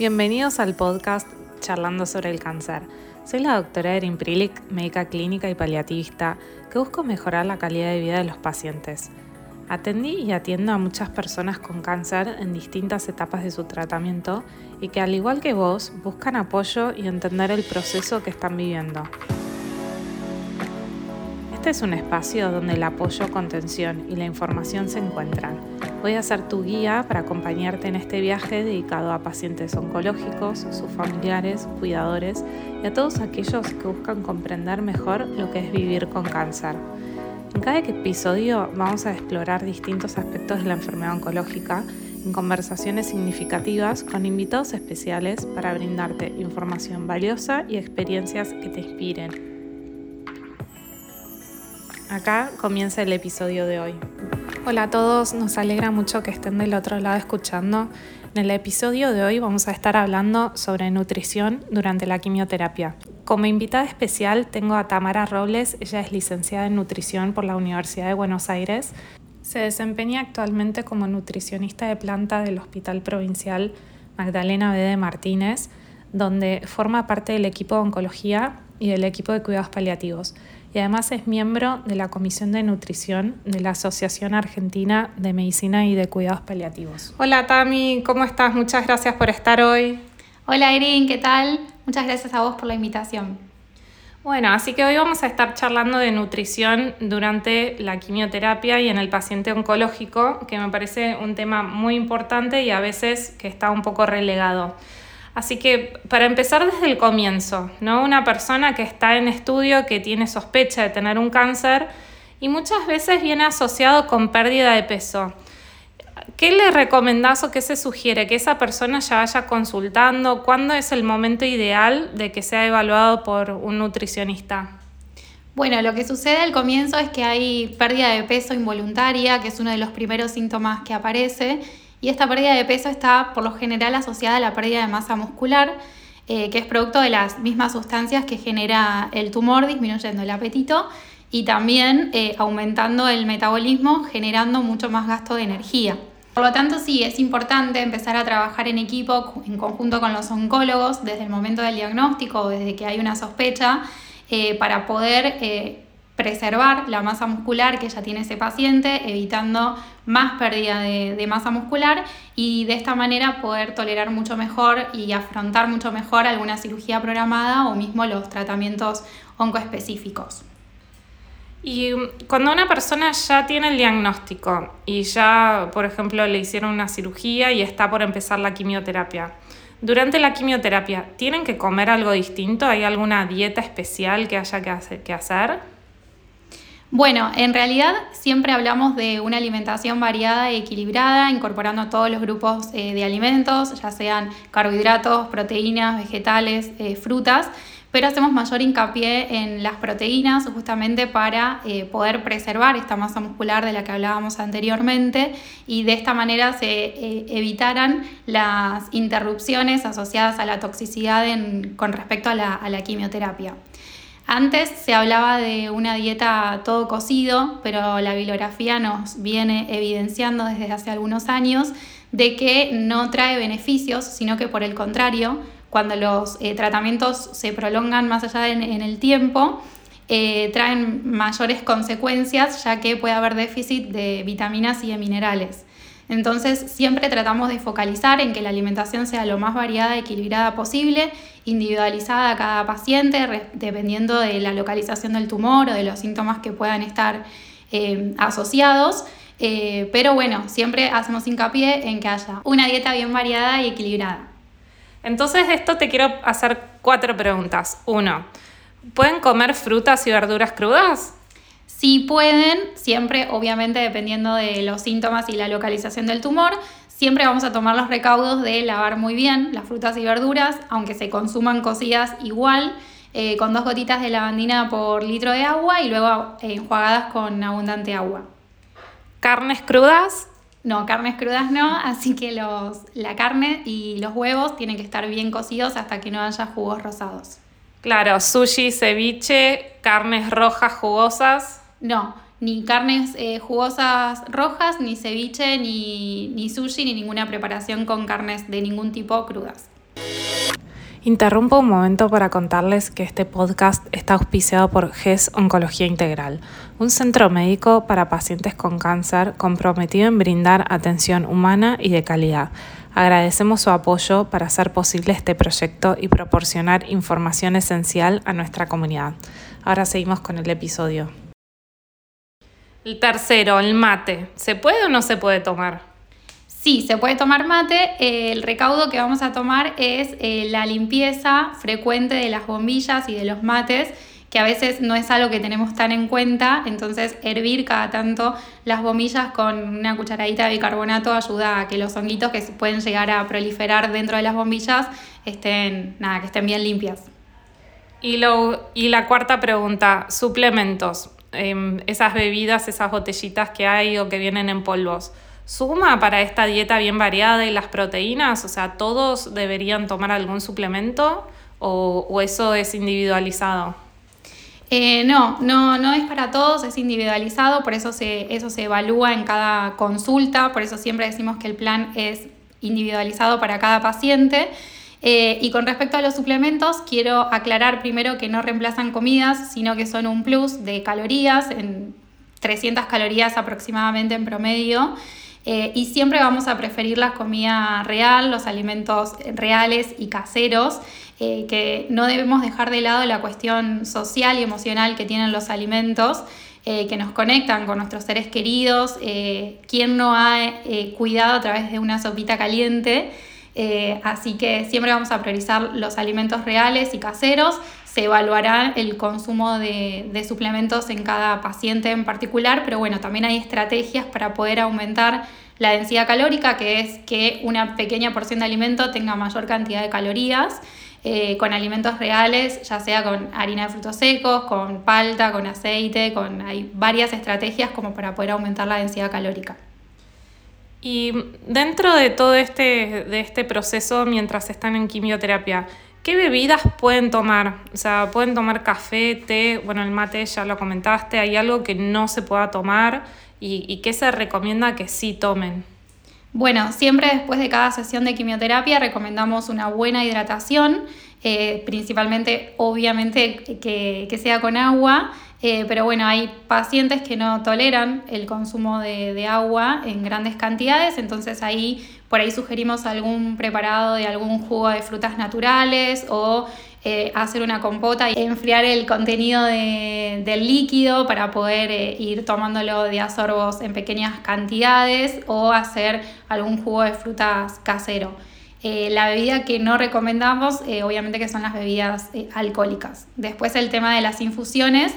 Bienvenidos al podcast Charlando sobre el cáncer. Soy la doctora Erin Prilic, médica clínica y paliativista, que busco mejorar la calidad de vida de los pacientes. Atendí y atiendo a muchas personas con cáncer en distintas etapas de su tratamiento y que al igual que vos buscan apoyo y entender el proceso que están viviendo. Este es un espacio donde el apoyo, contención y la información se encuentran. Voy a ser tu guía para acompañarte en este viaje dedicado a pacientes oncológicos, sus familiares, cuidadores y a todos aquellos que buscan comprender mejor lo que es vivir con cáncer. En cada episodio vamos a explorar distintos aspectos de la enfermedad oncológica en conversaciones significativas con invitados especiales para brindarte información valiosa y experiencias que te inspiren. Acá comienza el episodio de hoy. Hola a todos, nos alegra mucho que estén del otro lado escuchando. En el episodio de hoy vamos a estar hablando sobre nutrición durante la quimioterapia. Como invitada especial tengo a Tamara Robles, ella es licenciada en nutrición por la Universidad de Buenos Aires. Se desempeña actualmente como nutricionista de planta del Hospital Provincial Magdalena B. de Martínez, donde forma parte del equipo de oncología y del equipo de cuidados paliativos y además es miembro de la Comisión de Nutrición de la Asociación Argentina de Medicina y de Cuidados Paliativos. Hola Tami, ¿cómo estás? Muchas gracias por estar hoy. Hola Erin, ¿qué tal? Muchas gracias a vos por la invitación. Bueno, así que hoy vamos a estar charlando de nutrición durante la quimioterapia y en el paciente oncológico, que me parece un tema muy importante y a veces que está un poco relegado. Así que para empezar desde el comienzo, ¿no? Una persona que está en estudio, que tiene sospecha de tener un cáncer y muchas veces viene asociado con pérdida de peso. ¿Qué le recomendás o qué se sugiere? Que esa persona ya vaya consultando. ¿Cuándo es el momento ideal de que sea evaluado por un nutricionista? Bueno, lo que sucede al comienzo es que hay pérdida de peso involuntaria, que es uno de los primeros síntomas que aparece, y esta pérdida de peso está por lo general asociada a la pérdida de masa muscular, eh, que es producto de las mismas sustancias que genera el tumor, disminuyendo el apetito y también eh, aumentando el metabolismo, generando mucho más gasto de energía. Por lo tanto, sí, es importante empezar a trabajar en equipo, en conjunto con los oncólogos, desde el momento del diagnóstico desde que hay una sospecha, eh, para poder preservar la masa muscular que ya tiene ese paciente, evitando más pérdida de, masa muscular y de esta manera poder tolerar mucho mejor y afrontar mucho mejor alguna cirugía programada o mismo los tratamientos oncoespecíficos. Y cuando una persona ya tiene el diagnóstico y ya, por ejemplo, le hicieron una cirugía y está por empezar la quimioterapia, durante la quimioterapia, ¿tienen que comer algo distinto? ¿Hay alguna dieta especial que haya que hacer? Bueno, en realidad siempre hablamos de una alimentación variada y equilibrada, incorporando todos los grupos eh, de alimentos, ya sean carbohidratos, proteínas, vegetales, eh, frutas, pero hacemos mayor hincapié en las proteínas justamente para eh, poder preservar esta masa muscular de la que hablábamos anteriormente y de esta manera se evitaran las interrupciones asociadas a la toxicidad con respecto a la quimioterapia. Antes se hablaba de una dieta todo cocido, pero la bibliografía nos viene evidenciando desde hace algunos años de que no trae beneficios, sino que por el contrario, cuando los eh, tratamientos se prolongan más allá en, el tiempo, eh, traen mayores consecuencias ya que puede haber déficit de vitaminas y de minerales. Entonces siempre tratamos de focalizar en que la alimentación sea lo más variada y equilibrada posible, individualizada a cada paciente, dependiendo de la localización del tumor o de los síntomas que puedan estar eh, asociados. Eh, pero bueno, siempre hacemos hincapié en que haya una dieta bien variada y equilibrada. Entonces, esto te quiero hacer cuatro preguntas. Uno, ¿pueden comer frutas y verduras crudas? Si pueden, siempre obviamente dependiendo de los síntomas y la localización del tumor, siempre vamos a tomar los recaudos de lavar muy bien las frutas y verduras, aunque se consuman cocidas igual, eh, con dos gotitas de lavandina por litro de agua y luego eh, enjuagadas con abundante agua. ¿Carnes crudas? No, carnes crudas no, así que los, la carne y los huevos tienen que estar bien cocidos hasta que no haya jugos rosados. Claro, sushi, ceviche, carnes rojas jugosas. No, ni carnes eh, jugosas rojas, ni ceviche, ni, ni sushi, ni ninguna preparación con carnes de ningún tipo crudas. Interrumpo un momento para contarles que este podcast está auspiciado por GES Oncología Integral, un centro médico para pacientes con cáncer comprometido en brindar atención humana y de calidad. Agradecemos su apoyo para hacer posible este proyecto y proporcionar información esencial a nuestra comunidad. Ahora seguimos con el episodio. El tercero, el mate. ¿Se puede o no se puede tomar? Sí, se puede tomar mate. el recaudo que vamos a tomar es eh, la limpieza frecuente de las bombillas y de los mates, que a veces no es algo que tenemos tan en cuenta. Entonces, hervir cada tanto las bombillas con una cucharadita de bicarbonato ayuda a que los honguitos que pueden llegar a proliferar dentro de las bombillas estén, nada, que estén bien limpias. Y, lo, y la cuarta pregunta, suplementos. Em, esas bebidas, esas botellitas que hay o que vienen en polvos suma para esta dieta bien variada y las proteínas? O sea, ¿todos deberían tomar algún suplemento o, eso es individualizado? Eh, no, no, no es para todos, es individualizado, por eso se, eso se evalúa en cada consulta, por eso siempre decimos que el plan es individualizado para cada paciente. Eh, y con respecto a los suplementos, quiero aclarar primero que no reemplazan comidas, sino que son un plus de calorías, en 300 calorías aproximadamente en promedio. Eh, y siempre vamos a preferir la comida real, los alimentos reales y caseros, eh, que no debemos dejar de lado la cuestión social y emocional que tienen los alimentos. Que nos conectan con nuestros seres queridos, quien no ha cuidado a través de una sopita caliente. Así que siempre vamos a priorizar los alimentos reales y caseros. Se evaluará el consumo de, de suplementos en cada paciente en particular, pero bueno, también hay estrategias para poder aumentar la densidad calórica, que es que una pequeña porción de alimento tenga mayor cantidad de calorías. Eh, con alimentos reales, ya sea con harina de frutos secos, con palta, con aceite, con hay varias estrategias como para poder aumentar la densidad calórica. Y dentro de todo este, de este proceso, mientras están en quimioterapia, ¿qué bebidas pueden tomar? O sea, pueden tomar café, té, bueno, el mate ya lo comentaste, ¿hay algo que no se pueda tomar? y, qué se recomienda que sí tomen? Bueno, siempre después de cada sesión de quimioterapia recomendamos una buena hidratación, eh, principalmente obviamente que, sea con agua, eh, pero bueno, hay pacientes que no toleran el consumo de, de, agua en grandes cantidades, entonces ahí por ahí sugerimos algún preparado de algún jugo de frutas naturales o eh, hacer una compota y enfriar el contenido del líquido para poder eh, ir tomándolo de asorbos en pequeñas cantidades o hacer algún jugo de frutas casero. Eh, la bebida que no recomendamos, obviamente que son las bebidas alcohólicas. Después el tema de las infusiones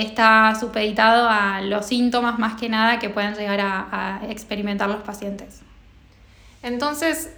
está supeditado a los síntomas más que nada que pueden llegar a experimentar los pacientes. Entonces,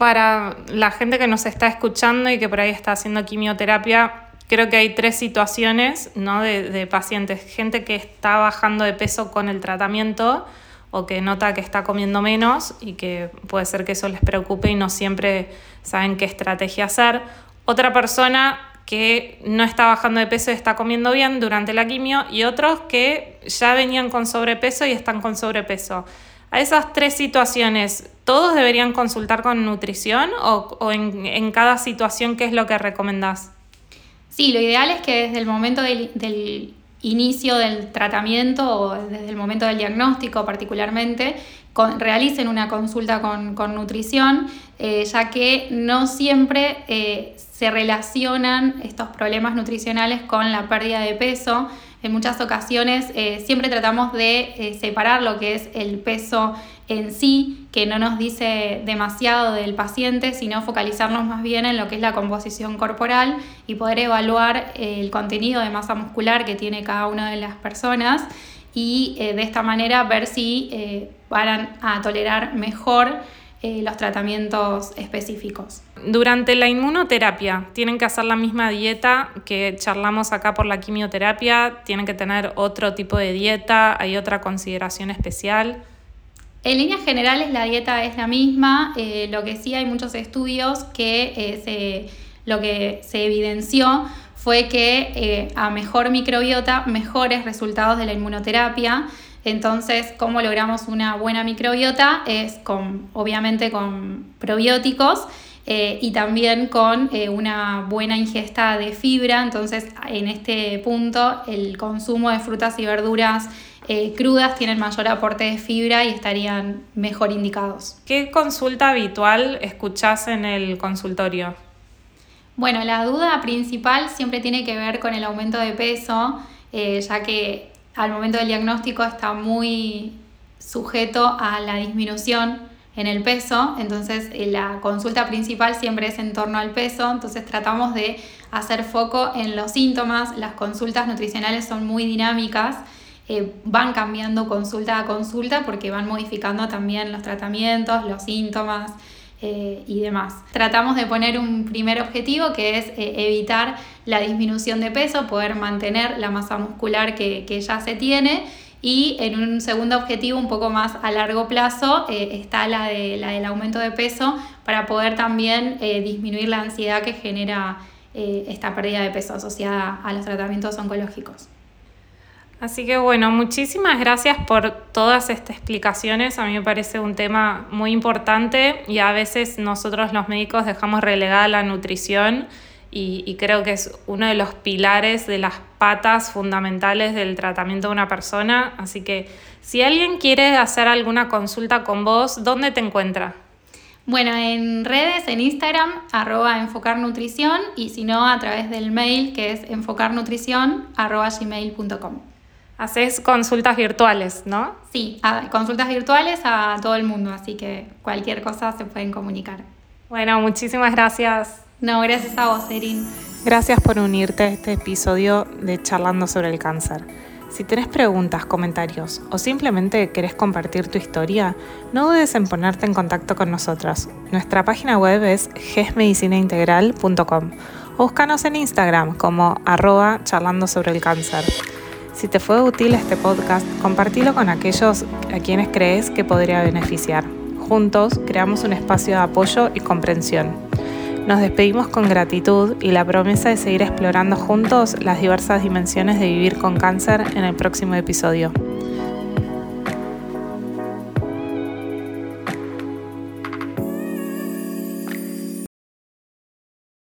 para la gente que nos está escuchando y que por ahí está haciendo quimioterapia, creo que hay tres situaciones ¿no? de, pacientes. Gente que está bajando de peso con el tratamiento o que nota que está comiendo menos y que puede ser que eso les preocupe y no siempre saben qué estrategia hacer. Otra persona que no está bajando de peso y está comiendo bien durante la quimio y otros que ya venían con sobrepeso y están con sobrepeso. A esas tres situaciones, ¿todos deberían consultar con nutrición o, en, cada situación qué es lo que recomendás? Sí, lo ideal es que desde el momento del, inicio del tratamiento o desde el momento del diagnóstico particularmente, realicen una consulta con, nutrición, eh, ya que no siempre eh, se relacionan estos problemas nutricionales con la pérdida de peso. En muchas ocasiones eh, siempre tratamos de separar lo que es el peso en sí, que no nos dice demasiado del paciente, sino focalizarnos más bien en lo que es la composición corporal y poder evaluar el contenido de masa muscular que tiene cada una de las personas y de esta manera ver si van a tolerar mejor eh, los tratamientos específicos. Durante la inmunoterapia, ¿tienen que hacer la misma dieta que charlamos acá por la quimioterapia? ¿Tienen que tener otro tipo de dieta? ¿Hay otra consideración especial? En líneas generales la dieta es la misma, eh, lo que sí hay muchos estudios que eh, lo que se evidenció fue que a mejor microbiota, mejores resultados de la inmunoterapia. Entonces, ¿cómo logramos una buena microbiota? Es con, obviamente con probióticos eh, y también con eh, una buena ingesta de fibra. Entonces, en este punto, el consumo de frutas y verduras eh, crudas tienen mayor aporte de fibra y estarían mejor indicados. ¿Qué consulta habitual escuchás en el consultorio? Bueno, la duda principal siempre tiene que ver con el aumento de peso, ya que al momento del diagnóstico está muy sujeto a la disminución en el peso, entonces eh, la consulta principal siempre es en torno al peso, entonces tratamos de hacer foco en los síntomas, las consultas nutricionales son muy dinámicas, eh, van cambiando consulta a consulta porque van modificando también los tratamientos, los síntomas eh, y demás. Tratamos de poner un primer objetivo que es evitar la disminución de peso, poder mantener la masa muscular que, ya se tiene y en un segundo objetivo, un poco más a largo plazo, eh, está la, de, la del aumento de peso para poder también eh, disminuir la ansiedad que genera eh, esta pérdida de peso asociada a los tratamientos oncológicos. Así que bueno, muchísimas gracias por todas estas explicaciones. A mí me parece un tema muy importante y a veces nosotros los médicos dejamos relegada la nutrición y, creo que es uno de los pilares de las patas fundamentales del tratamiento de una persona. Así que si alguien quiere hacer alguna consulta con vos, ¿dónde te encuentra? Bueno, en redes, en Instagram, arroba enfocarnutrición y si no, a través del mail que es enfocarnutrición arroba gmail.com. Haces consultas virtuales, ¿no? Sí, consultas virtuales a todo el mundo, así que cualquier cosa se pueden comunicar. Bueno, muchísimas gracias. No, gracias a vos, Erin. Gracias por unirte a este episodio de Charlando sobre el Cáncer. Si tenés preguntas, comentarios o simplemente querés compartir tu historia, no dudes en ponerte en contacto con nosotros. Nuestra página web es gesmedicinaintegral.com o búscanos en Instagram como arroba charlando sobre el cáncer. Si te fue útil este podcast, compartilo con aquellos a quienes crees que podría beneficiar. Juntos creamos un espacio de apoyo y comprensión. Nos despedimos con gratitud y la promesa de seguir explorando juntos las diversas dimensiones de vivir con cáncer en el próximo episodio.